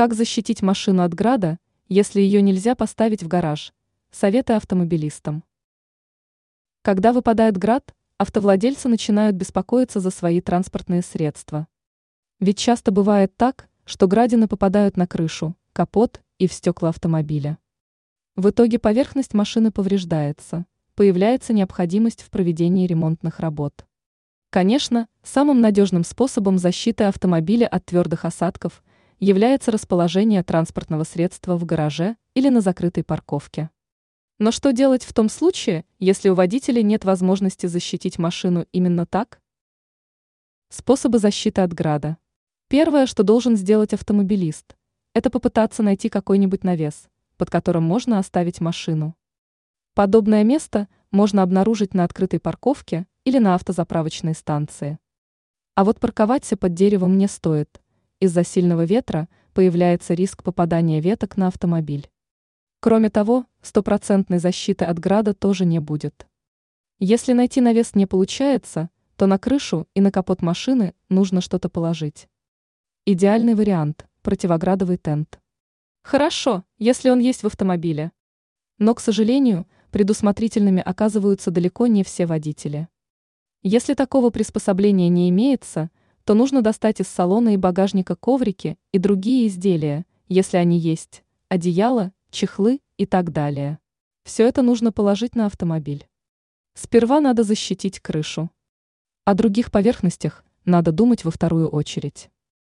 Как защитить машину от града, если ее нельзя поставить в гараж? Советы автомобилистам. Когда выпадает град, автовладельцы начинают беспокоиться за свои транспортные средства. Ведь часто бывает так, что градины попадают на крышу, капот и в стекла автомобиля. В итоге поверхность машины повреждается, появляется необходимость в проведении ремонтных работ. Конечно, самым надежным способом защиты автомобиля от твердых осадков является расположение транспортного средства в гараже или на закрытой парковке. Но что делать в том случае, если у водителя нет возможности защитить машину именно так? Способы защиты от града. Первое, что должен сделать автомобилист, это попытаться найти какой-нибудь навес, под которым можно оставить машину. Подобное место можно обнаружить на открытой парковке или на автозаправочной станции. А вот парковаться под деревом не стоит. Из-за сильного ветра появляется риск попадания веток на автомобиль. Кроме того, стопроцентной защиты от града тоже не будет. Если найти навес не получается, то на крышу и на капот машины нужно что-то положить. Идеальный вариант – противоградовый тент. Хорошо, если он есть в автомобиле. Но, к сожалению, предусмотрительными оказываются далеко не все водители. Если такого приспособления не имеется, то нужно достать из салона и багажника коврики и другие изделия, если они есть, одеяло чехлы и так далее. Все это нужно положить на автомобиль. Сперва надо защитить крышу. О других поверхностях надо думать во вторую очередь.